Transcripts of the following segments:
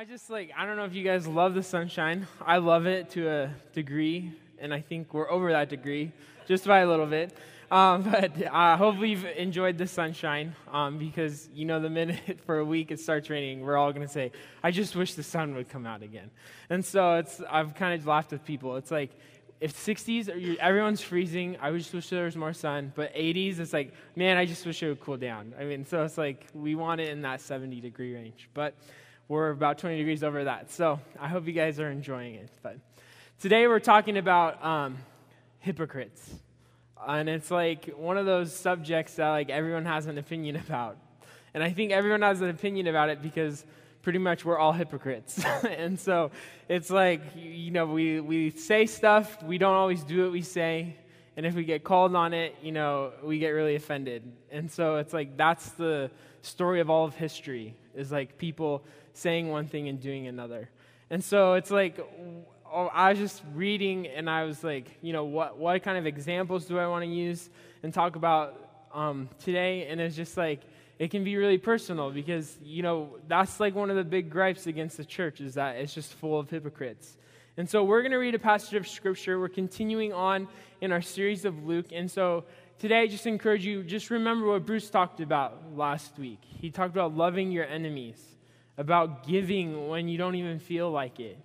I just like, I don't know if you guys love the sunshine. I love it to a degree, and I think we're over that degree just by a little bit. Um, but I uh, hope you've enjoyed the sunshine um, because, you know, the minute for a week it starts raining, we're all going to say, I just wish the sun would come out again. And so it's, I've kind of laughed with people. It's like, if 60s, everyone's freezing, I just wish there was more sun. But 80s, it's like, man, I just wish it would cool down. I mean, so it's like, we want it in that 70 degree range. But we're about 20 degrees over that. So I hope you guys are enjoying it. But today we're talking about um, hypocrites. And it's like one of those subjects that like everyone has an opinion about. And I think everyone has an opinion about it because pretty much we're all hypocrites. and so it's like, you know, we, we say stuff, we don't always do what we say. And if we get called on it, you know, we get really offended. And so it's like that's the story of all of history is like people saying one thing and doing another. And so it's like, oh, I was just reading and I was like, you know, what, what kind of examples do I want to use and talk about um, today? And it's just like, it can be really personal because, you know, that's like one of the big gripes against the church is that it's just full of hypocrites. And so we're going to read a passage of scripture. We're continuing on in our series of Luke. And so today, I just encourage you, just remember what Bruce talked about last week. He talked about loving your enemies about giving when you don't even feel like it.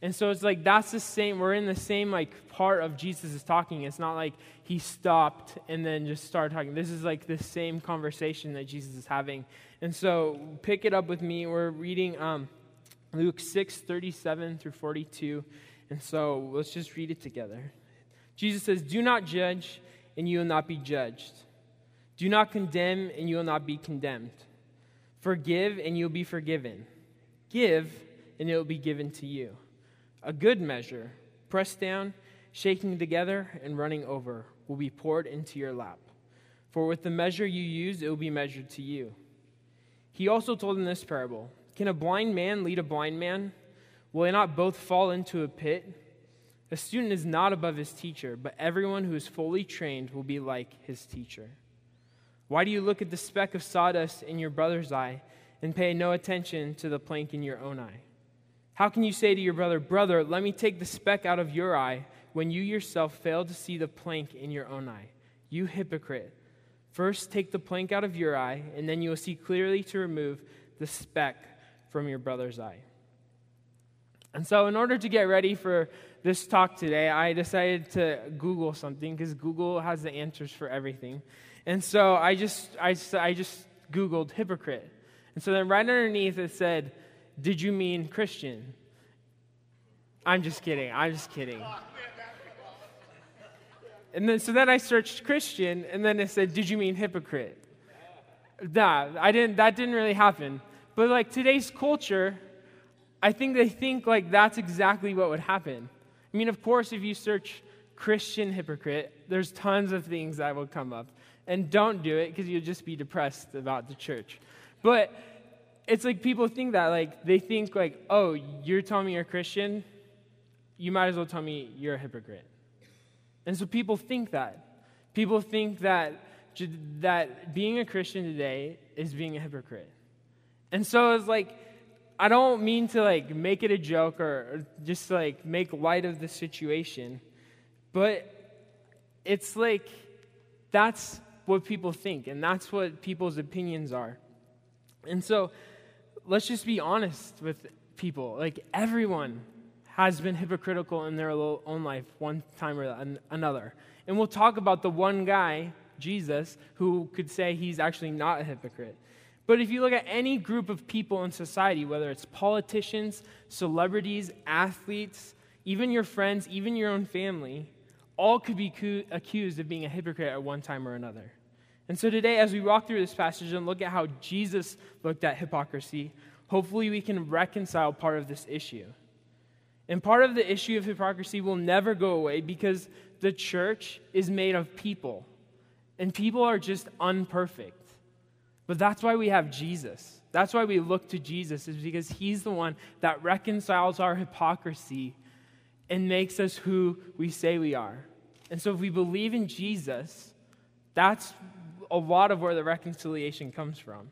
And so it's like that's the same, we're in the same like part of Jesus is talking. It's not like he stopped and then just started talking. This is like the same conversation that Jesus is having. And so pick it up with me. We're reading um, Luke 6, 37 through 42. And so let's just read it together. Jesus says, Do not judge, and you will not be judged. Do not condemn, and you will not be condemned. Forgive, and you'll be forgiven. Give, and it will be given to you. A good measure, pressed down, shaking together, and running over, will be poured into your lap. For with the measure you use, it will be measured to you. He also told in this parable Can a blind man lead a blind man? Will they not both fall into a pit? A student is not above his teacher, but everyone who is fully trained will be like his teacher. Why do you look at the speck of sawdust in your brother's eye and pay no attention to the plank in your own eye? How can you say to your brother, Brother, let me take the speck out of your eye, when you yourself fail to see the plank in your own eye? You hypocrite. First take the plank out of your eye, and then you will see clearly to remove the speck from your brother's eye. And so, in order to get ready for this talk today, I decided to Google something because Google has the answers for everything. And so I just, I, I just Googled hypocrite. And so then right underneath it said, Did you mean Christian? I'm just kidding. I'm just kidding. And then so then I searched Christian, and then it said, Did you mean hypocrite? Nah, I didn't, that didn't really happen. But like today's culture, I think they think like that's exactly what would happen. I mean, of course, if you search Christian hypocrite, there's tons of things that will come up and don't do it because you'll just be depressed about the church. But it's like people think that, like, they think, like, oh, you're telling me you're a Christian? You might as well tell me you're a hypocrite. And so people think that. People think that, that being a Christian today is being a hypocrite. And so it's like, I don't mean to like make it a joke or just like make light of the situation, but it's like that's what people think, and that's what people's opinions are. And so let's just be honest with people. Like, everyone has been hypocritical in their own life one time or another. And we'll talk about the one guy, Jesus, who could say he's actually not a hypocrite. But if you look at any group of people in society, whether it's politicians, celebrities, athletes, even your friends, even your own family, all could be accused of being a hypocrite at one time or another. And so today, as we walk through this passage and look at how Jesus looked at hypocrisy, hopefully we can reconcile part of this issue. And part of the issue of hypocrisy will never go away because the church is made of people, and people are just unperfect. But that's why we have Jesus. That's why we look to Jesus, is because he's the one that reconciles our hypocrisy and makes us who we say we are. And so if we believe in Jesus, that's a lot of where the reconciliation comes from.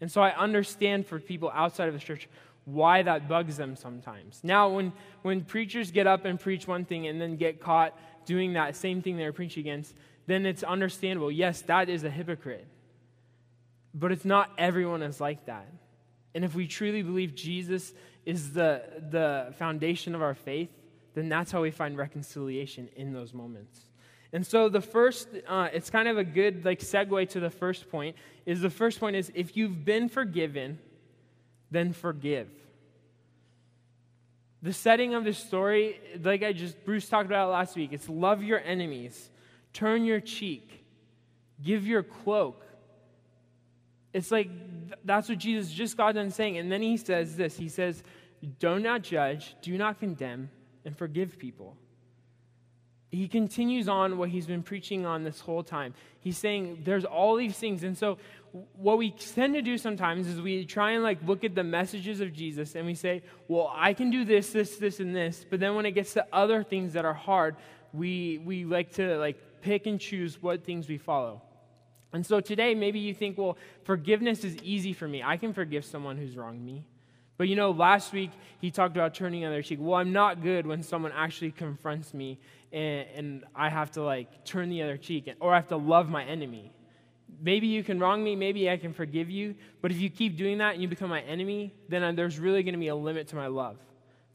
And so I understand for people outside of the church why that bugs them sometimes. Now, when, when preachers get up and preach one thing and then get caught doing that same thing they're preaching against, then it's understandable. Yes, that is a hypocrite. But it's not everyone is like that. And if we truly believe Jesus is the, the foundation of our faith, then that's how we find reconciliation in those moments. And so the first, uh, it's kind of a good like segue to the first point. Is the first point is if you've been forgiven, then forgive. The setting of this story, like I just Bruce talked about last week, it's love your enemies, turn your cheek, give your cloak. It's like that's what Jesus just got done saying. And then he says this He says, Do not judge, do not condemn, and forgive people. He continues on what he's been preaching on this whole time. He's saying there's all these things. And so, what we tend to do sometimes is we try and like look at the messages of Jesus and we say, well, I can do this, this, this, and this. But then when it gets to other things that are hard, we, we like to like pick and choose what things we follow. And so today, maybe you think, well, forgiveness is easy for me. I can forgive someone who's wronged me. But you know, last week he talked about turning the other cheek. Well, I'm not good when someone actually confronts me and, and I have to like turn the other cheek or I have to love my enemy. Maybe you can wrong me, maybe I can forgive you, but if you keep doing that and you become my enemy, then uh, there's really going to be a limit to my love.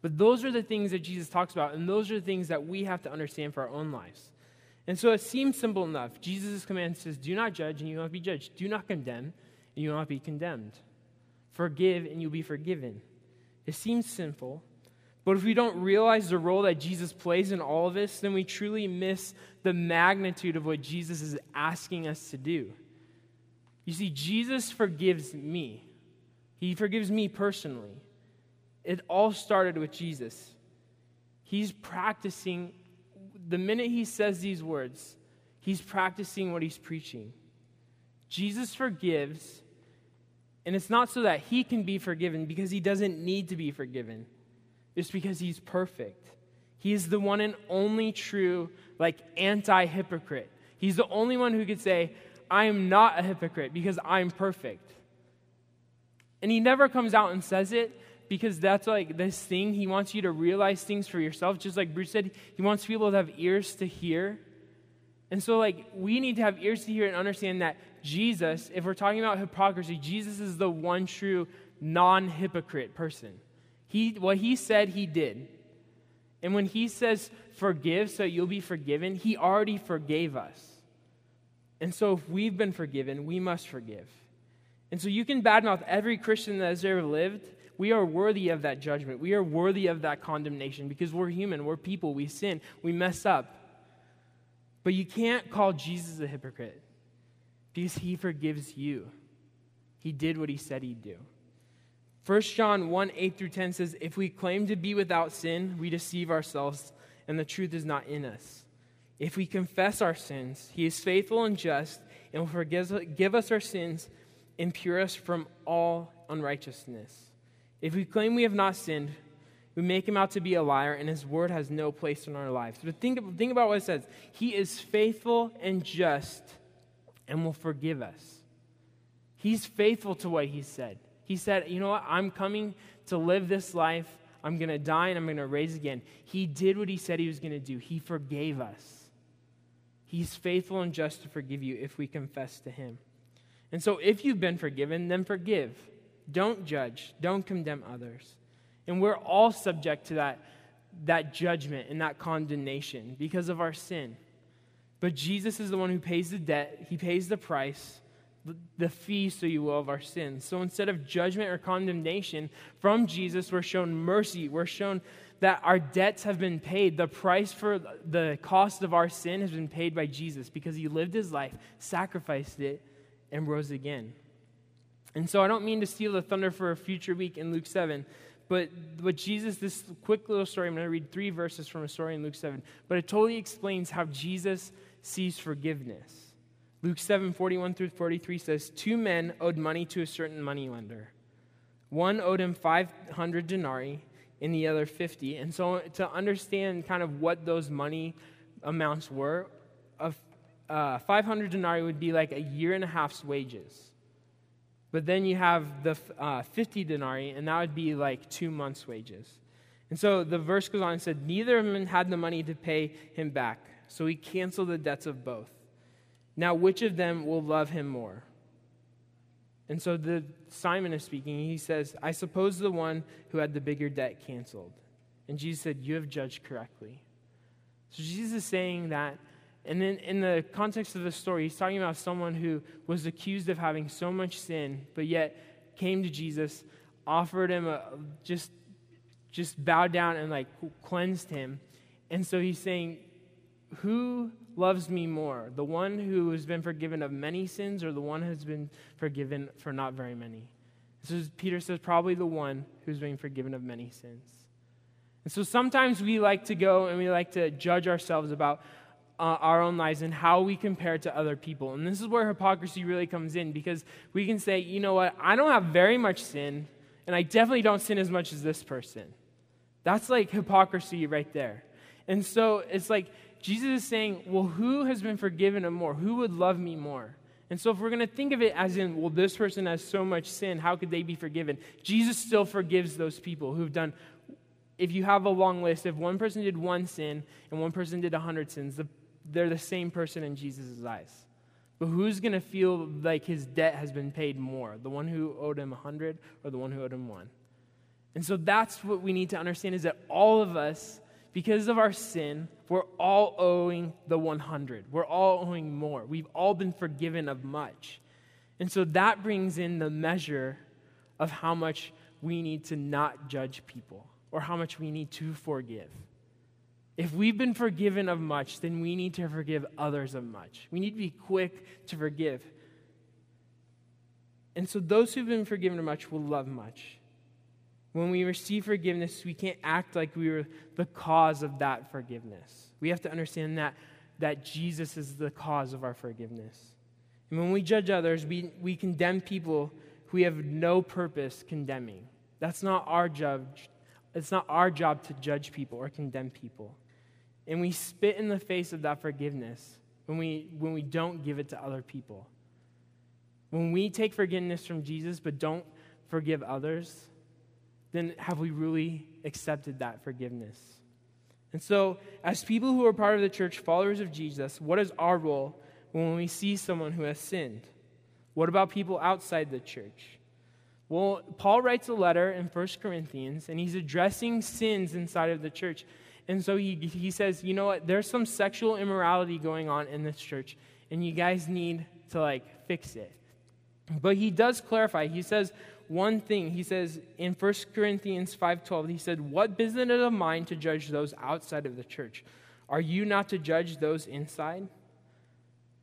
But those are the things that Jesus talks about, and those are the things that we have to understand for our own lives. And so it seems simple enough. Jesus' command says, Do not judge, and you will not be judged. Do not condemn, and you will not be condemned. Forgive, and you'll be forgiven. It seems simple, but if we don't realize the role that Jesus plays in all of this, then we truly miss the magnitude of what Jesus is asking us to do. You see, Jesus forgives me, He forgives me personally. It all started with Jesus. He's practicing the minute he says these words, he's practicing what he's preaching. Jesus forgives, and it's not so that he can be forgiven because he doesn't need to be forgiven. It's because he's perfect. He is the one and only true, like, anti hypocrite. He's the only one who could say, I am not a hypocrite because I'm perfect. And he never comes out and says it, because that's like this thing. He wants you to realize things for yourself. Just like Bruce said, he wants people to have ears to hear. And so, like, we need to have ears to hear and understand that Jesus, if we're talking about hypocrisy, Jesus is the one true non hypocrite person. He, what he said, he did. And when he says, forgive so you'll be forgiven, he already forgave us. And so, if we've been forgiven, we must forgive. And so, you can badmouth every Christian that has ever lived, we are worthy of that judgment. We are worthy of that condemnation because we're human, we're people, we sin, we mess up. But you can't call Jesus a hypocrite because he forgives you. He did what he said he'd do. 1 John 1 8 through 10 says, If we claim to be without sin, we deceive ourselves, and the truth is not in us. If we confess our sins, he is faithful and just and will forgive us our sins and pure us from all unrighteousness. If we claim we have not sinned, we make him out to be a liar, and his word has no place in our lives. But think, think about what it says He is faithful and just and will forgive us. He's faithful to what he said. He said, You know what? I'm coming to live this life. I'm going to die and I'm going to raise again. He did what he said he was going to do. He forgave us. He's faithful and just to forgive you if we confess to him. And so, if you've been forgiven, then forgive. Don't judge. Don't condemn others. And we're all subject to that, that judgment and that condemnation because of our sin. But Jesus is the one who pays the debt, He pays the price, the fee, so you will, of our sins. So instead of judgment or condemnation from Jesus, we're shown mercy. We're shown that our debts have been paid. The price for the cost of our sin has been paid by Jesus because He lived His life, sacrificed it, and rose again. And so I don't mean to steal the thunder for a future week in Luke 7, but what Jesus, this quick little story, I'm going to read three verses from a story in Luke 7, but it totally explains how Jesus sees forgiveness. Luke 7, 41 through 43 says, Two men owed money to a certain moneylender. One owed him 500 denarii and the other 50. And so to understand kind of what those money amounts were, uh, 500 denarii would be like a year and a half's wages. But then you have the uh, 50 denarii, and that would be like two months' wages. And so the verse goes on and said, Neither of them had the money to pay him back, so he canceled the debts of both. Now, which of them will love him more? And so the Simon is speaking. He says, I suppose the one who had the bigger debt canceled. And Jesus said, You have judged correctly. So Jesus is saying that, and then in the context of the story, he's talking about someone who was accused of having so much sin, but yet came to Jesus, offered him a, just, just bowed down and like cleansed him. And so he's saying, Who loves me more, the one who has been forgiven of many sins or the one who has been forgiven for not very many? So Peter says, probably the one who's been forgiven of many sins. And so sometimes we like to go and we like to judge ourselves about uh, our own lives and how we compare to other people. And this is where hypocrisy really comes in because we can say, you know what, I don't have very much sin, and I definitely don't sin as much as this person. That's like hypocrisy right there. And so it's like Jesus is saying, well, who has been forgiven more? Who would love me more? And so, if we're going to think of it as in, well, this person has so much sin, how could they be forgiven? Jesus still forgives those people who've done. If you have a long list, if one person did one sin and one person did a hundred sins, the, they're the same person in Jesus' eyes. But who's going to feel like his debt has been paid more? The one who owed him a hundred or the one who owed him one? And so that's what we need to understand is that all of us because of our sin, we're all owing the 100. We're all owing more. We've all been forgiven of much. And so that brings in the measure of how much we need to not judge people or how much we need to forgive. If we've been forgiven of much, then we need to forgive others of much. We need to be quick to forgive. And so those who've been forgiven of much will love much. When we receive forgiveness, we can't act like we were the cause of that forgiveness. We have to understand that, that Jesus is the cause of our forgiveness. And when we judge others, we, we condemn people who we have no purpose condemning. That's not our job. It's not our job to judge people or condemn people. And we spit in the face of that forgiveness when we, when we don't give it to other people. When we take forgiveness from Jesus but don't forgive others, then have we really accepted that forgiveness? And so, as people who are part of the church, followers of Jesus, what is our role when we see someone who has sinned? What about people outside the church? Well, Paul writes a letter in 1 Corinthians, and he's addressing sins inside of the church. And so he, he says, you know what? There's some sexual immorality going on in this church, and you guys need to, like, fix it. But he does clarify. He says, one thing. He says in 1 Corinthians 5:12, he said, "What business of mine to judge those outside of the church? Are you not to judge those inside?"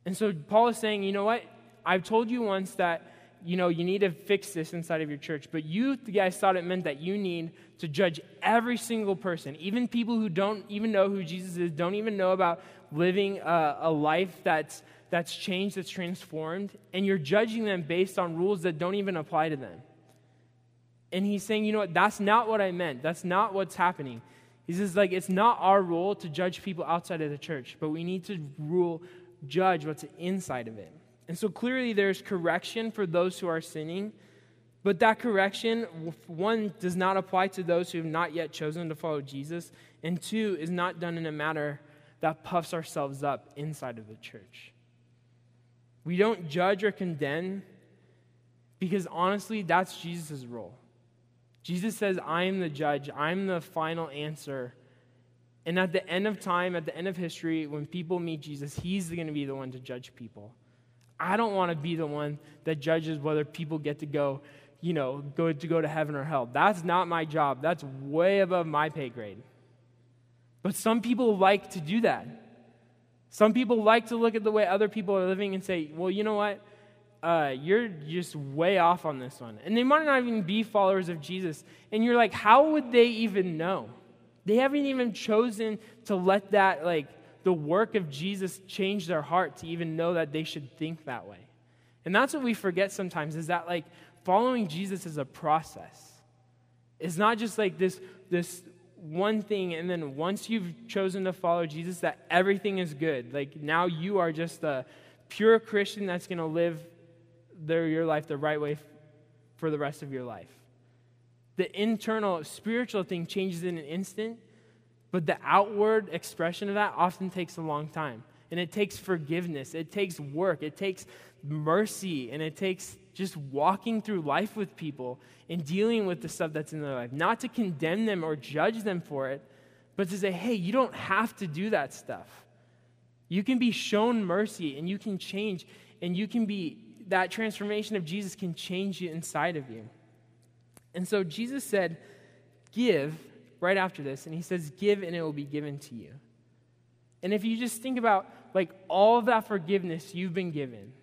And so Paul is saying, "You know what? I've told you once that you know you need to fix this inside of your church, but you guys thought it meant that you need to judge every single person, even people who don't even know who Jesus is, don't even know about living a, a life that's that's changed, that's transformed, and you're judging them based on rules that don't even apply to them." And he's saying, you know what, that's not what I meant. That's not what's happening. He says, like, it's not our role to judge people outside of the church, but we need to rule, judge what's inside of it. And so clearly there's correction for those who are sinning, but that correction, one, does not apply to those who have not yet chosen to follow Jesus, and two, is not done in a manner that puffs ourselves up inside of the church. We don't judge or condemn because honestly, that's Jesus' role. Jesus says, I am the judge, I'm the final answer. And at the end of time, at the end of history, when people meet Jesus, he's going to be the one to judge people. I don't want to be the one that judges whether people get to go, you know, go to go to heaven or hell. That's not my job. That's way above my pay grade. But some people like to do that. Some people like to look at the way other people are living and say, well, you know what? Uh, you're just way off on this one. And they might not even be followers of Jesus. And you're like, how would they even know? They haven't even chosen to let that, like, the work of Jesus change their heart to even know that they should think that way. And that's what we forget sometimes is that, like, following Jesus is a process. It's not just like this, this one thing, and then once you've chosen to follow Jesus, that everything is good. Like, now you are just a pure Christian that's going to live their, your life the right way for the rest of your life. The internal spiritual thing changes in an instant, but the outward expression of that often takes a long time. And it takes forgiveness, it takes work, it takes mercy, and it takes just walking through life with people and dealing with the stuff that's in their life. Not to condemn them or judge them for it, but to say, hey, you don't have to do that stuff. You can be shown mercy and you can change, and you can be, that transformation of Jesus can change you inside of you. And so Jesus said, Give right after this, and he says, Give and it will be given to you. And if you just think about like all of that forgiveness you've been given,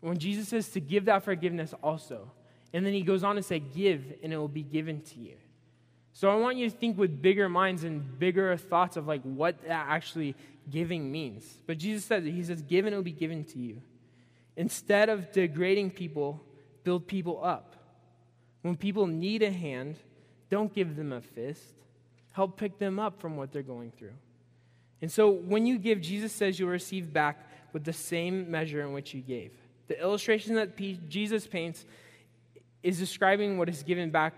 when Jesus says to give that forgiveness also, and then he goes on to say, Give and it will be given to you. So I want you to think with bigger minds and bigger thoughts of like what that actually giving means. But Jesus says He says, Give and it will be given to you. Instead of degrading people, build people up. When people need a hand, don't give them a fist. Help pick them up from what they're going through. And so when you give, Jesus says you'll receive back with the same measure in which you gave. The illustration that Jesus paints is describing what is given back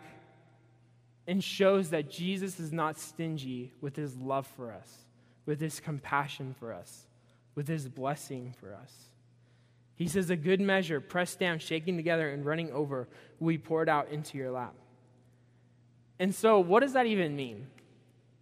and shows that Jesus is not stingy with his love for us, with his compassion for us, with his blessing for us. He says, A good measure, pressed down, shaking together, and running over, will be poured out into your lap. And so, what does that even mean?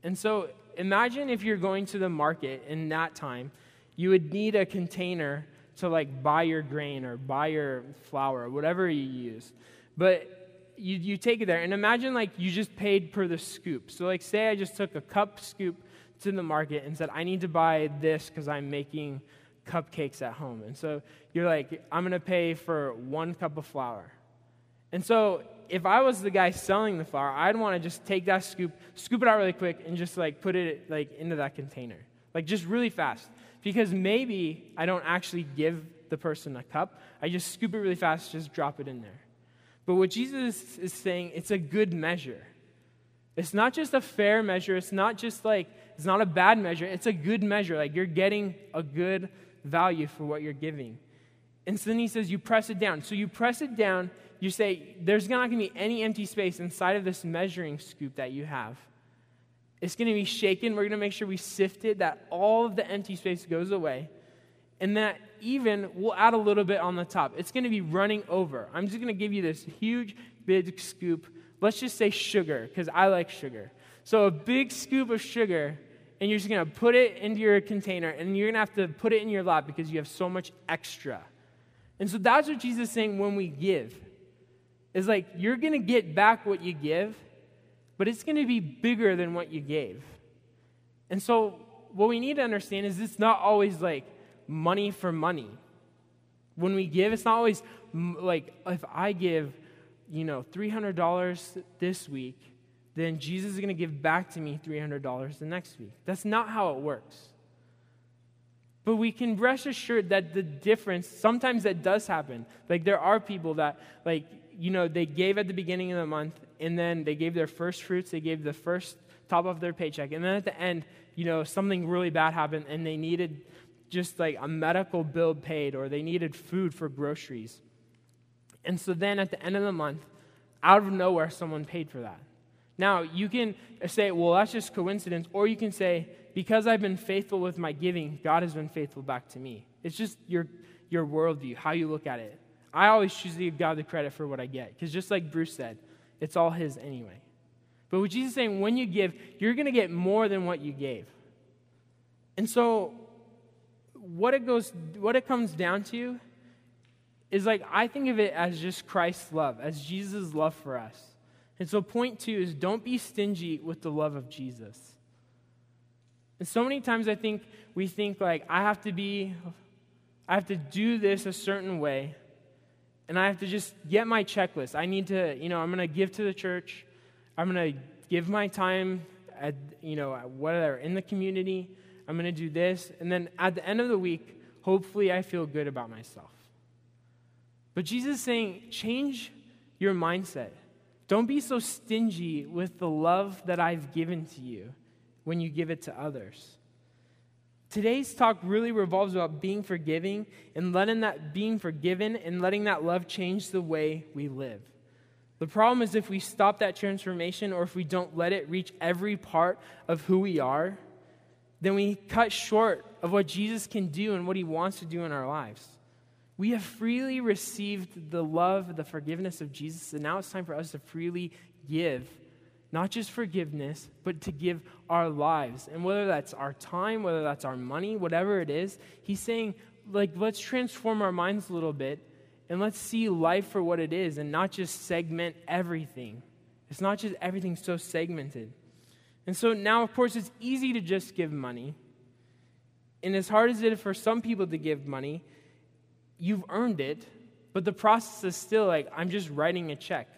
And so, imagine if you're going to the market in that time, you would need a container to like buy your grain or buy your flour or whatever you use. But you, you take it there, and imagine like you just paid per the scoop. So, like, say I just took a cup scoop to the market and said, I need to buy this because I'm making cupcakes at home. And so you're like, I'm going to pay for one cup of flour. And so if I was the guy selling the flour, I'd want to just take that scoop, scoop it out really quick, and just like put it like into that container, like just really fast. Because maybe I don't actually give the person a cup. I just scoop it really fast, just drop it in there. But what Jesus is saying, it's a good measure. It's not just a fair measure. It's not just like, it's not a bad measure. It's a good measure. Like you're getting a good value for what you're giving. And so then he says, you press it down. So you press it down, you say, there's not going to be any empty space inside of this measuring scoop that you have. It's going to be shaken. We're going to make sure we sift it, that all of the empty space goes away. And that even we'll add a little bit on the top. It's going to be running over. I'm just going to give you this huge, big scoop. Let's just say sugar, because I like sugar. So a big scoop of sugar and you're just going to put it into your container and you're going to have to put it in your lap because you have so much extra. And so that's what Jesus is saying when we give. Is like you're going to get back what you give, but it's going to be bigger than what you gave. And so what we need to understand is it's not always like money for money. When we give, it's not always like if I give, you know, $300 this week, then Jesus is going to give back to me $300 the next week. That's not how it works. But we can rest assured that the difference, sometimes that does happen. Like there are people that, like, you know, they gave at the beginning of the month and then they gave their first fruits, they gave the first top of their paycheck. And then at the end, you know, something really bad happened and they needed just like a medical bill paid or they needed food for groceries. And so then at the end of the month, out of nowhere, someone paid for that. Now, you can say, well, that's just coincidence, or you can say, because I've been faithful with my giving, God has been faithful back to me. It's just your, your worldview, how you look at it. I always choose to give God the credit for what I get, because just like Bruce said, it's all His anyway. But what Jesus is saying, when you give, you're going to get more than what you gave. And so, what it goes, what it comes down to is like I think of it as just Christ's love, as Jesus' love for us. And so, point two is don't be stingy with the love of Jesus. And so many times I think we think, like, I have to be, I have to do this a certain way, and I have to just get my checklist. I need to, you know, I'm going to give to the church, I'm going to give my time at, you know, whatever, in the community, I'm going to do this, and then at the end of the week, hopefully I feel good about myself. But Jesus is saying, change your mindset. Don't be so stingy with the love that I've given to you when you give it to others. Today's talk really revolves about being forgiving and letting that being forgiven and letting that love change the way we live. The problem is if we stop that transformation or if we don't let it reach every part of who we are, then we cut short of what Jesus can do and what he wants to do in our lives. We have freely received the love, the forgiveness of Jesus, and now it's time for us to freely give not just forgiveness, but to give our lives. And whether that's our time, whether that's our money, whatever it is, he's saying, like, let's transform our minds a little bit and let's see life for what it is and not just segment everything. It's not just everything so segmented. And so now, of course, it's easy to just give money. And as hard as it is for some people to give money, you've earned it, but the process is still like, I'm just writing a check.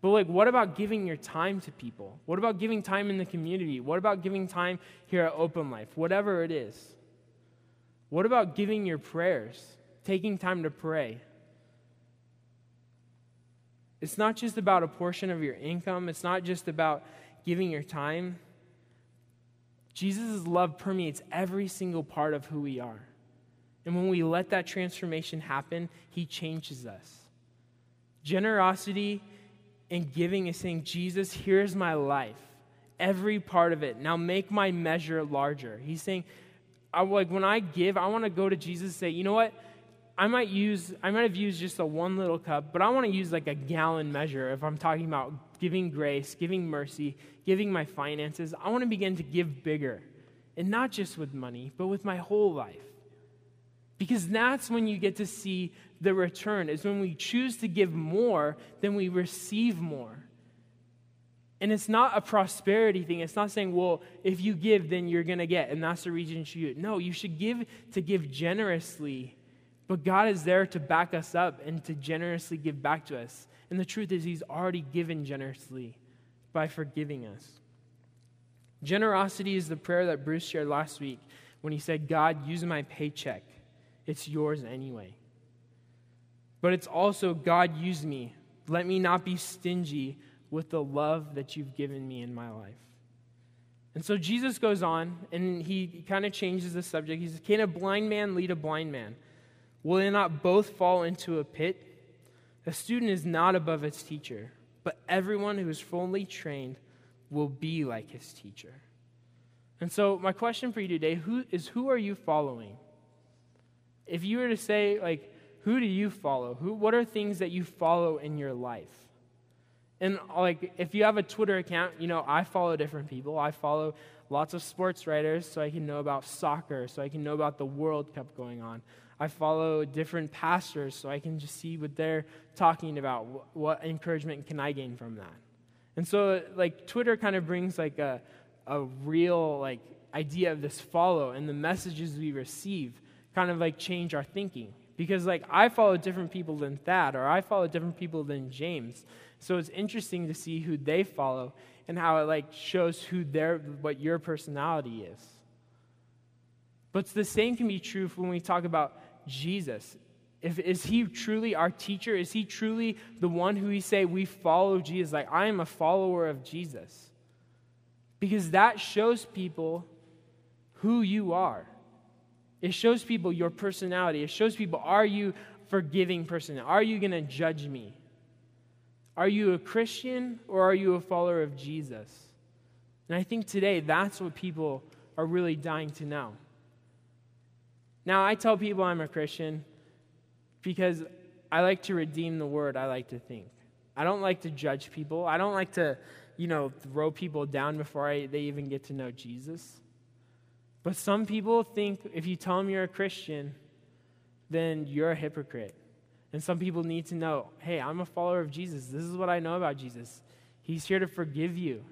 But, like, what about giving your time to people? What about giving time in the community? What about giving time here at Open Life? Whatever it is. What about giving your prayers? Taking time to pray? It's not just about a portion of your income, it's not just about giving your time. Jesus' love permeates every single part of who we are. And when we let that transformation happen, he changes us. Generosity and giving is saying, Jesus, here's my life, every part of it. Now make my measure larger. He's saying, I, like when I give, I want to go to Jesus and say, you know what? I might use, I might have used just a one little cup, but I want to use like a gallon measure if I'm talking about giving grace, giving mercy, giving my finances. I want to begin to give bigger. And not just with money, but with my whole life. Because that's when you get to see the return, is when we choose to give more, then we receive more. And it's not a prosperity thing. It's not saying, well, if you give, then you're going to get, and that's the reason you should. No, you should give to give generously but God is there to back us up and to generously give back to us. And the truth is, He's already given generously by forgiving us. Generosity is the prayer that Bruce shared last week when he said, God, use my paycheck. It's yours anyway. But it's also, God, use me. Let me not be stingy with the love that you've given me in my life. And so Jesus goes on and he kind of changes the subject. He says, Can a blind man lead a blind man? Will they not both fall into a pit? A student is not above its teacher, but everyone who is fully trained will be like his teacher. And so, my question for you today who, is who are you following? If you were to say, like, who do you follow? Who, what are things that you follow in your life? And, like, if you have a Twitter account, you know, I follow different people. I follow lots of sports writers so I can know about soccer, so I can know about the World Cup going on. I follow different pastors so I can just see what they're talking about. What, what encouragement can I gain from that? And so, like, Twitter kind of brings like a, a real like idea of this follow, and the messages we receive kind of like change our thinking. Because like I follow different people than Thad, or I follow different people than James. So it's interesting to see who they follow and how it like shows who their what your personality is. But the same can be true when we talk about Jesus? If, is he truly our teacher? Is he truly the one who we say we follow Jesus? Like, I am a follower of Jesus. Because that shows people who you are. It shows people your personality. It shows people, are you forgiving person? Are you going to judge me? Are you a Christian or are you a follower of Jesus? And I think today that's what people are really dying to know. Now, I tell people I'm a Christian because I like to redeem the word I like to think. I don't like to judge people. I don't like to, you know, throw people down before I, they even get to know Jesus. But some people think if you tell them you're a Christian, then you're a hypocrite. And some people need to know hey, I'm a follower of Jesus. This is what I know about Jesus. He's here to forgive you.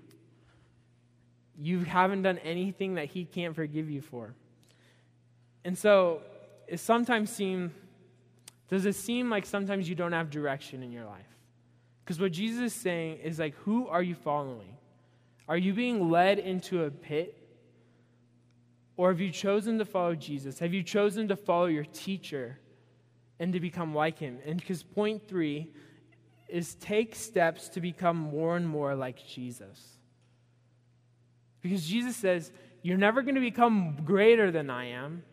You haven't done anything that He can't forgive you for. And so it sometimes seem does it seem like sometimes you don't have direction in your life? Because what Jesus is saying is like, who are you following? Are you being led into a pit? Or have you chosen to follow Jesus? Have you chosen to follow your teacher and to become like him? And because point three is take steps to become more and more like Jesus. Because Jesus says, You're never going to become greater than I am,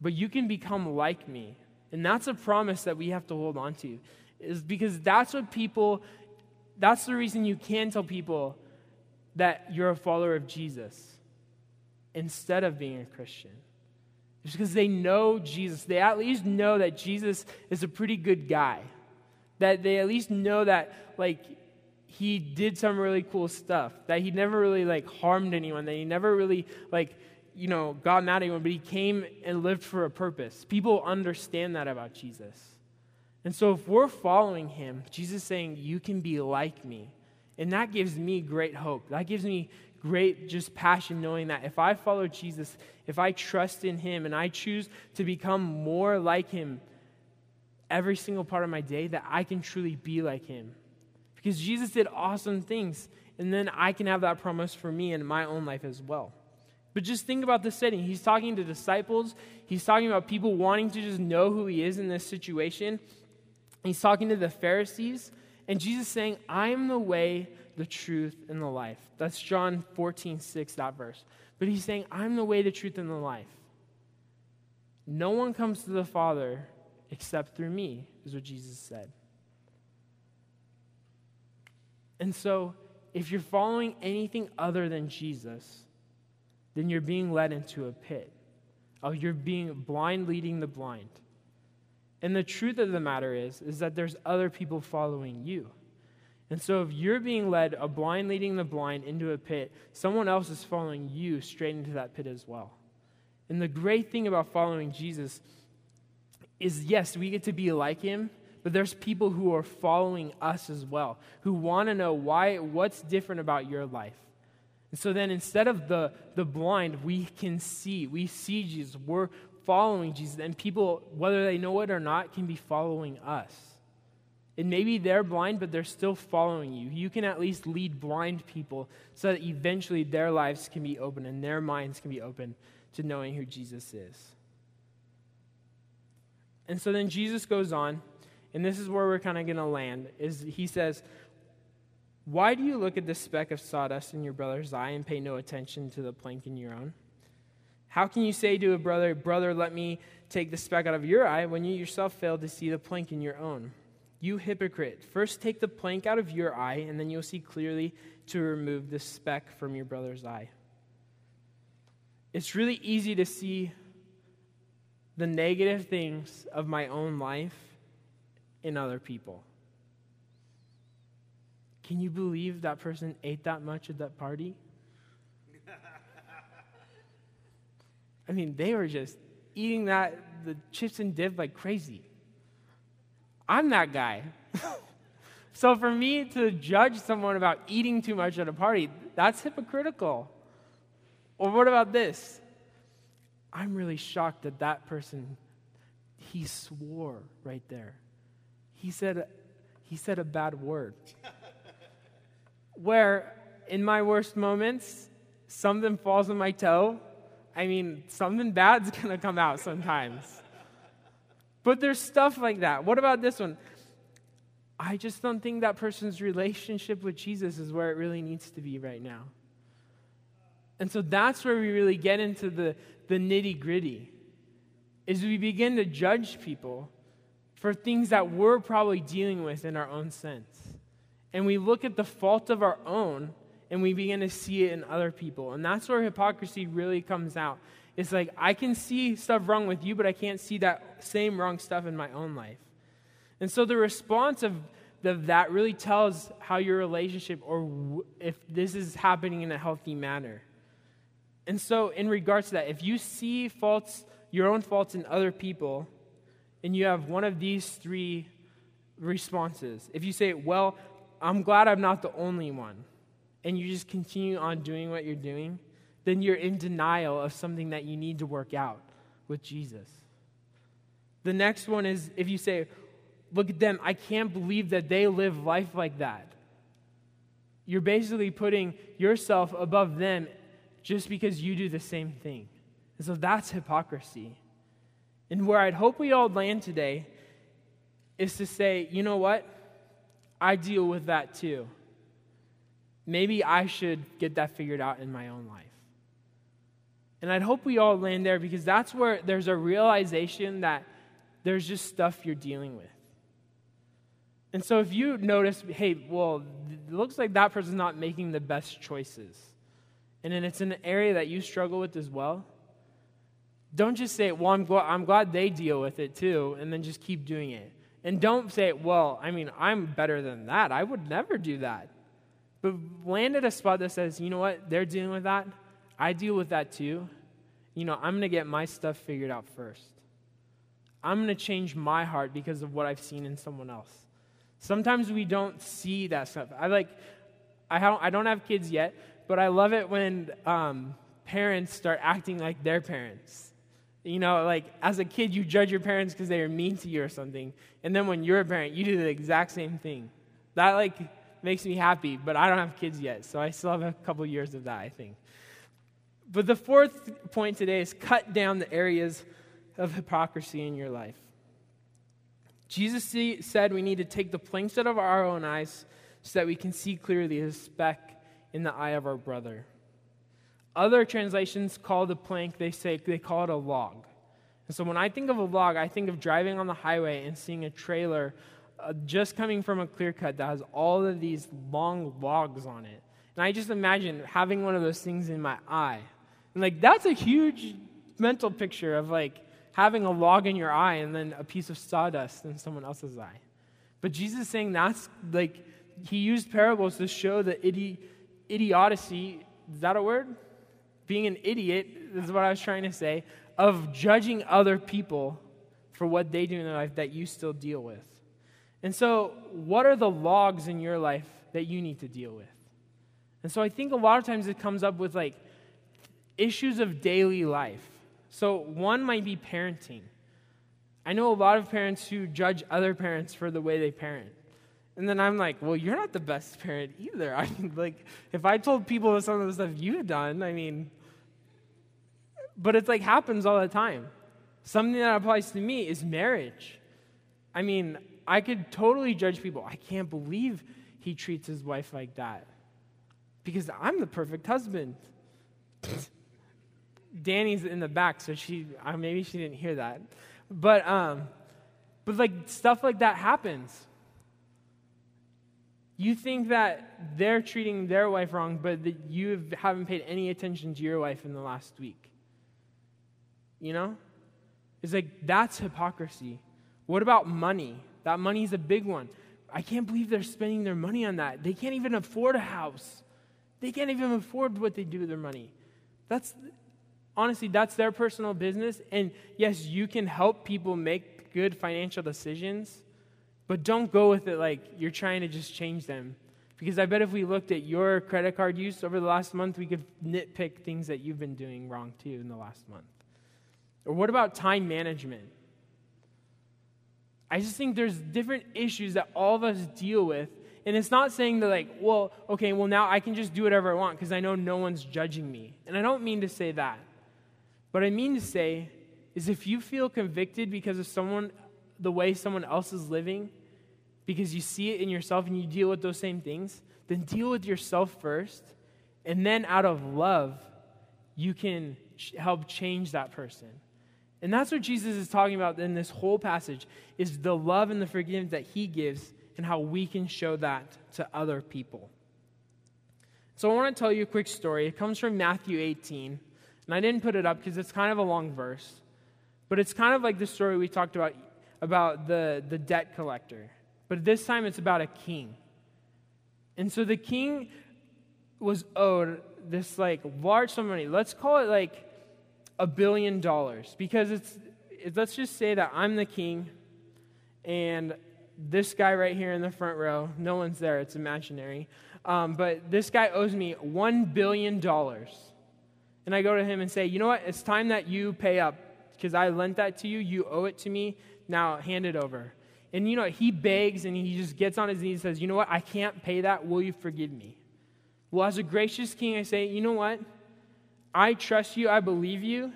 but you can become like me. And that's a promise that we have to hold on to, is because that's what people, that's the reason you can tell people that you're a follower of Jesus instead of being a Christian. It's because they know Jesus. They at least know that Jesus is a pretty good guy. That they at least know that, like, he did some really cool stuff. That he never really, like, harmed anyone. That he never really, like, you know, got mad at anyone, but he came and lived for a purpose. People understand that about Jesus. And so if we're following him, Jesus is saying, You can be like me. And that gives me great hope. That gives me great just passion knowing that if I follow Jesus, if I trust in him and I choose to become more like him every single part of my day, that I can truly be like him. Because Jesus did awesome things, and then I can have that promise for me in my own life as well. But just think about the setting. He's talking to disciples, he's talking about people wanting to just know who he is in this situation. He's talking to the Pharisees, and Jesus saying, I am the way, the truth, and the life. That's John 14, 6, that verse. But he's saying, I'm the way, the truth, and the life. No one comes to the Father except through me, is what Jesus said. And so, if you're following anything other than Jesus, then you're being led into a pit. Oh, you're being blind leading the blind. And the truth of the matter is, is that there's other people following you. And so if you're being led, a blind leading the blind into a pit, someone else is following you straight into that pit as well. And the great thing about following Jesus is yes, we get to be like him, but there's people who are following us as well, who want to know why what's different about your life. And so then instead of the, the blind, we can see. We see Jesus. We're following Jesus. And people, whether they know it or not, can be following us. And maybe they're blind, but they're still following you. You can at least lead blind people so that eventually their lives can be open and their minds can be open to knowing who Jesus is. And so then Jesus goes on, and this is where we're kind of going to land. Is he says, why do you look at the speck of sawdust in your brother's eye and pay no attention to the plank in your own? How can you say to a brother, Brother, let me take the speck out of your eye when you yourself fail to see the plank in your own? You hypocrite, first take the plank out of your eye, and then you'll see clearly to remove the speck from your brother's eye. It's really easy to see the negative things of my own life in other people. Can you believe that person ate that much at that party? I mean, they were just eating that the chips and dip like crazy. I'm that guy. so for me to judge someone about eating too much at a party, that's hypocritical. Or what about this? I'm really shocked that that person he swore right there. He said he said a bad word where in my worst moments, something falls on my toe. I mean, something bad's to come out sometimes. But there's stuff like that. What about this one? I just don't think that person's relationship with Jesus is where it really needs to be right now. And so that's where we really get into the, the nitty gritty, is we begin to judge people for things that we're probably dealing with in our own sense and we look at the fault of our own and we begin to see it in other people. And that's where hypocrisy really comes out. It's like, I can see stuff wrong with you, but I can't see that same wrong stuff in my own life. And so the response of, the, that really tells how your relationship or w- if this is happening in a healthy manner. And so, in regards to that, if you see faults, your own faults in other people, and you have one of these three responses, if you say, Well, I'm glad I'm not the only one, and you just continue on doing what you're doing, then you're in denial of something that you need to work out with Jesus. The next one is if you say, Look at them, I can't believe that they live life like that. You're basically putting yourself above them just because you do the same thing. And so that's hypocrisy. And where I'd hope we all land today is to say, you know what? I deal with that too. Maybe I should get that figured out in my own life. And I'd hope we all land there because that's where there's a realization that there's just stuff you're dealing with. And so if you notice, hey, well, it looks like that person's not making the best choices, and then it's an area that you struggle with as well, don't just say, well, I'm, gl- I'm glad they deal with it too, and then just keep doing it. And don't say, well, I mean, I'm better than that. I would never do that. But land at a spot that says, you know what, they're dealing with that. I deal with that too. You know, I'm going to get my stuff figured out first. I'm going to change my heart because of what I've seen in someone else. Sometimes we don't see that stuff. I like, I don't, I don't have kids yet, but I love it when um, parents start acting like their parents. You know, like as a kid, you judge your parents because they are mean to you or something, and then when you're a parent, you do the exact same thing. That like makes me happy, but I don't have kids yet, so I still have a couple years of that, I think. But the fourth point today is cut down the areas of hypocrisy in your life. Jesus said we need to take the planks out of our own eyes so that we can see clearly the speck in the eye of our brother. Other translations call the plank, they say, they call it a log. And so when I think of a log, I think of driving on the highway and seeing a trailer uh, just coming from a clear cut that has all of these long logs on it. And I just imagine having one of those things in my eye. And like, that's a huge mental picture of like, having a log in your eye and then a piece of sawdust in someone else's eye. But Jesus is saying that's like, he used parables to show the idi- idiocy, is that a word? Being an idiot is what I was trying to say, of judging other people for what they do in their life that you still deal with. And so, what are the logs in your life that you need to deal with? And so, I think a lot of times it comes up with like issues of daily life. So, one might be parenting. I know a lot of parents who judge other parents for the way they parent. And then I'm like, well, you're not the best parent either. I mean, like, if I told people some of the stuff you've done, I mean, but it's like happens all the time. Something that applies to me is marriage. I mean, I could totally judge people. I can't believe he treats his wife like that because I'm the perfect husband. Danny's in the back, so she maybe she didn't hear that, but um, but like stuff like that happens. You think that they're treating their wife wrong, but that you haven't paid any attention to your wife in the last week. You know, it's like that's hypocrisy. What about money? That money's a big one. I can't believe they're spending their money on that. They can't even afford a house. They can't even afford what they do with their money. That's honestly, that's their personal business. And yes, you can help people make good financial decisions, but don't go with it like you're trying to just change them. Because I bet if we looked at your credit card use over the last month, we could nitpick things that you've been doing wrong too in the last month. Or what about time management? I just think there's different issues that all of us deal with. And it's not saying that, like, well, okay, well, now I can just do whatever I want because I know no one's judging me. And I don't mean to say that. What I mean to say is if you feel convicted because of someone, the way someone else is living, because you see it in yourself and you deal with those same things, then deal with yourself first. And then out of love, you can help change that person. And that's what Jesus is talking about in this whole passage is the love and the forgiveness that he gives and how we can show that to other people. So I want to tell you a quick story. It comes from Matthew 18. And I didn't put it up because it's kind of a long verse. But it's kind of like the story we talked about about the, the debt collector. But this time it's about a king. And so the king was owed this like large sum of money. Let's call it like a billion dollars because it's it, let's just say that I'm the king and this guy right here in the front row, no one's there, it's imaginary. Um, but this guy owes me one billion dollars and I go to him and say, you know what? It's time that you pay up because I lent that to you. You owe it to me. Now hand it over. And you know, he begs and he just gets on his knees and says, you know what? I can't pay that. Will you forgive me? Well, as a gracious king, I say, you know what? I trust you. I believe you.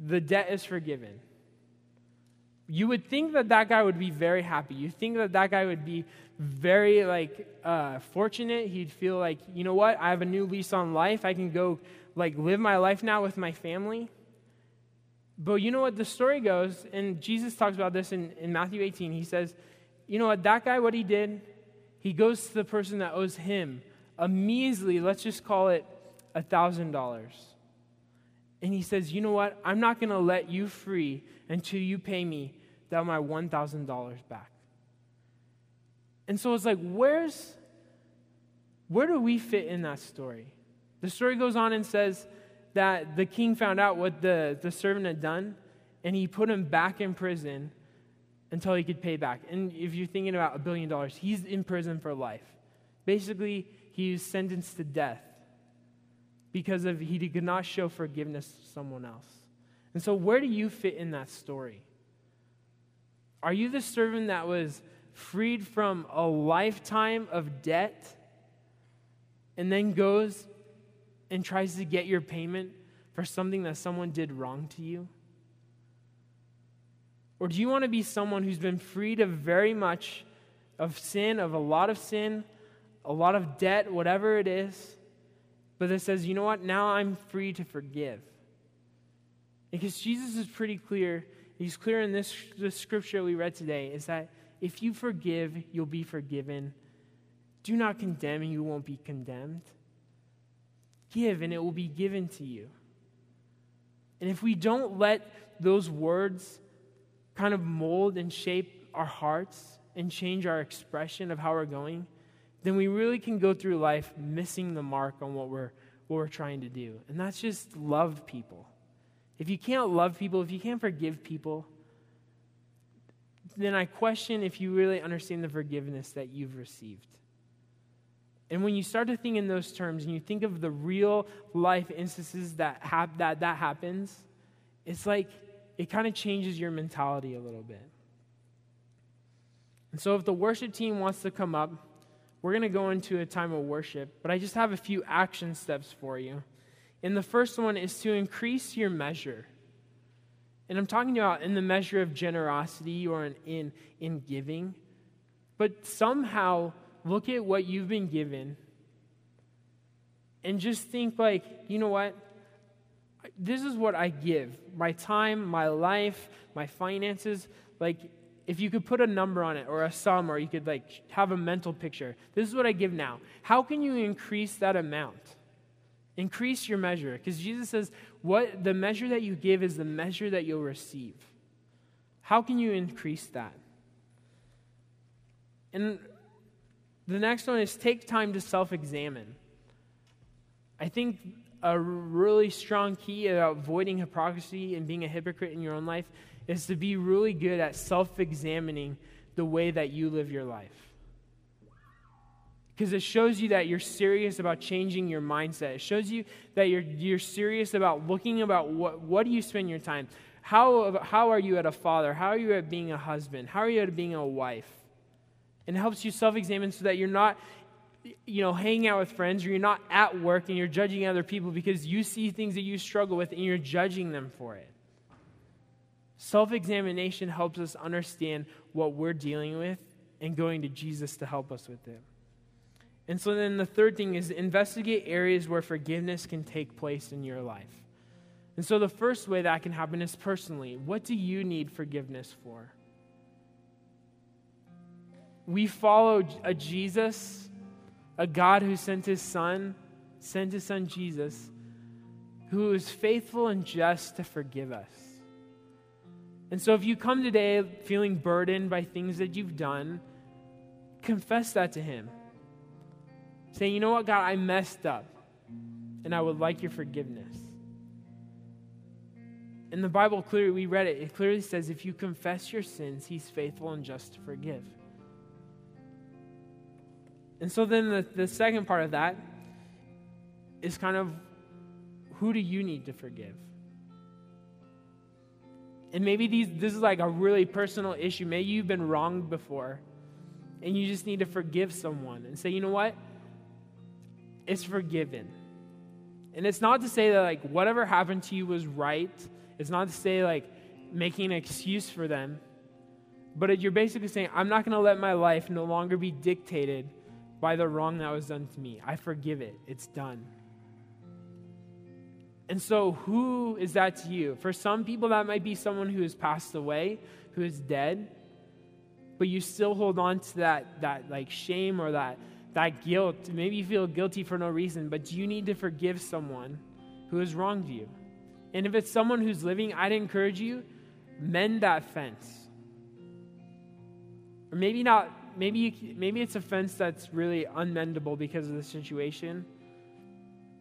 The debt is forgiven. you would think that that guy would be very happy. You think that that guy would be very like uh, fortunate. He'd feel like, you know what? I have a new lease on life. I can go like live my life now with my family. But you know what? The story goes, and Jesus talks about this in, in Matthew 18. He says, you know what? That guy, what he did, he goes to the person that owes him a measly, let's just call it a $1,000. And he says, you know what? I'm not going to let you free until you pay me that my $1,000 back. And so it's like, where's, where do we fit in that story? The story goes on and says that the king found out what the, the servant had done, and he put him back in prison until he could pay back. And if you're thinking about a billion dollars, he's in prison for life. Basically, he was sentenced to death because of he could not show forgiveness to someone else. And so, where do you fit in that story? Are you the servant that was freed from a lifetime of debt and then goes and tries to get your payment for something that someone did wrong to you? Or do you want to be someone who's been freed of very much of sin, of a lot of sin, a lot of debt, whatever it is, but that says, you know what, now I'm free to forgive? Because Jesus is pretty clear he's clear in this, this scripture we read today is that if you forgive, you'll be forgiven. Do not condemn, and you won't be condemned. Give, and it will be given to you. And if we don't let those words kind of mold and shape our hearts and change our expression of how we're going, then we really can go through life missing the mark on what we're, what we're trying to do. And that's just love people. If you can't love people, if you can't forgive people, then I question if you really understand the forgiveness that you've received. And when you start to think in those terms and you think of the real life instances that hap- that, that happens, it's like it kind of changes your mentality a little bit. And so, if the worship team wants to come up, we're going to go into a time of worship, but I just have a few action steps for you. And the first one is to increase your measure. And I'm talking about in the measure of generosity or in, in, in giving. But somehow look at what you've been given and just think, like, you know what? This is what I give my time, my life, my finances. Like, if you could put a number on it or a sum or you could like have a mental picture this is what i give now how can you increase that amount Increase your measure. Because Jesus says, what the measure that you give is the measure that you'll receive. How can you increase that? And the next one is take time to self examine. I think a really strong key about avoiding hypocrisy and being a hypocrite in your own life is to be really good at self examining the way that you live your life because it shows you that you're serious about changing your mindset. It shows you that you're, you're serious about looking about what, what do you spend your time? How, how are you at a father? How are you at being a husband? How are you at being a wife? And helps you self-examine so that you're not, you know, hanging out with friends or you're not at work and you're judging other people because you see things that you struggle with and you're judging them for it. Self-examination helps us understand what we're dealing with and going to Jesus to help us with it. And so then the third thing is investigate areas where forgiveness can take place in your life. And so the first way that can happen is personally. What do you need forgiveness for? We follow a Jesus, a God who sent his son, sent his son Jesus, who is faithful and just to forgive us. And so if you come today feeling burdened by things that you've done, confess that to him saying, You know what, God, I messed up, and I would like your forgiveness. In the Bible, clearly, we read it, it clearly says, If you confess your sins, he's faithful and just to forgive. And so then the, the second part of that is kind of who do you need to forgive? And maybe these, this is like a really personal issue. Maybe you've been wronged before and you just need to forgive someone and say, you know what? It's forgiven. And it's not to say that like whatever happened to you was right. It's not to say like making an excuse for them. But you're basically saying, I'm not going to let my life no longer be dictated by the wrong that was done to me. I forgive it, it's done. And so, who is that to you? For some people, that might be someone who has passed away, who is dead, but you still hold on to that, that like shame or that, that guilt. Maybe you feel guilty for no reason, but you need to forgive someone who has wronged you? And if it's someone who's living, I'd encourage you, mend that fence. Or maybe not, maybe, you, maybe it's a fence that's really unmendable because of the situation.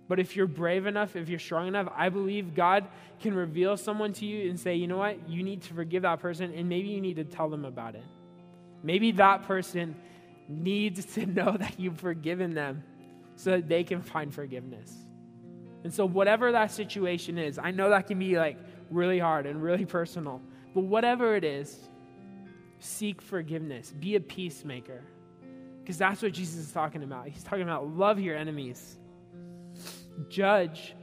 But if you're brave enough, if you're strong enough, I believe God can reveal someone to you and say, you know what, you need to forgive that person, and maybe you need to tell them about it. Maybe that person needs to know that you've forgiven them so that they can find forgiveness. And so, whatever that situation is, I know that can be like really hard and really personal, but whatever it is, seek forgiveness, be a peacemaker. Because that's what Jesus is talking about. He's talking about love your enemies, judge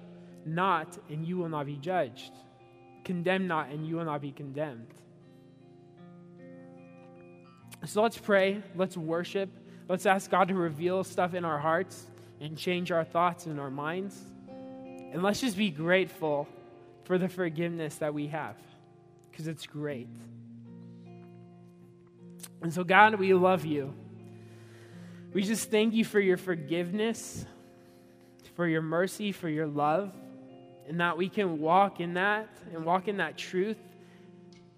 not, and you will not be judged, condemn not, and you will not be condemned. So let's pray, let's worship, let's ask God to reveal stuff in our hearts and change our thoughts and our minds. And let's just be grateful for the forgiveness that we have because it's great. And so, God, we love you. We just thank you for your forgiveness, for your mercy, for your love, and that we can walk in that and walk in that truth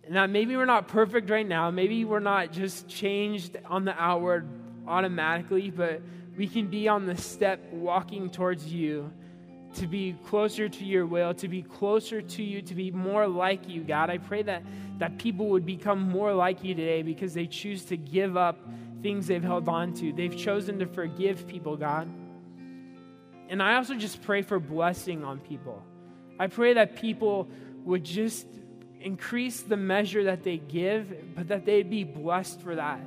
now, maybe we're not perfect right now. Maybe we're not just changed on the outward automatically, but we can be on the step walking towards you to be closer to your will, to be closer to you, to be more like you, God. I pray that, that people would become more like you today because they choose to give up things they've held on to. They've chosen to forgive people, God. And I also just pray for blessing on people. I pray that people would just increase the measure that they give, but that they'd be blessed for that.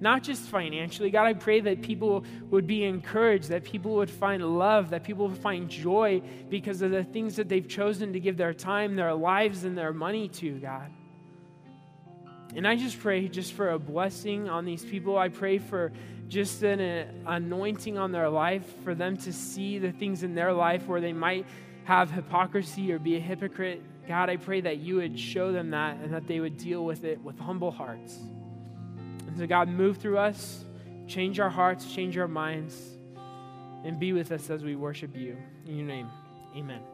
Not just financially. God, I pray that people would be encouraged, that people would find love, that people would find joy because of the things that they've chosen to give their time, their lives, and their money to, God. And I just pray just for a blessing on these people. I pray for just an anointing on their life, for them to see the things in their life where they might have hypocrisy or be a hypocrite God, I pray that you would show them that and that they would deal with it with humble hearts. And so, God, move through us, change our hearts, change our minds, and be with us as we worship you. In your name, amen.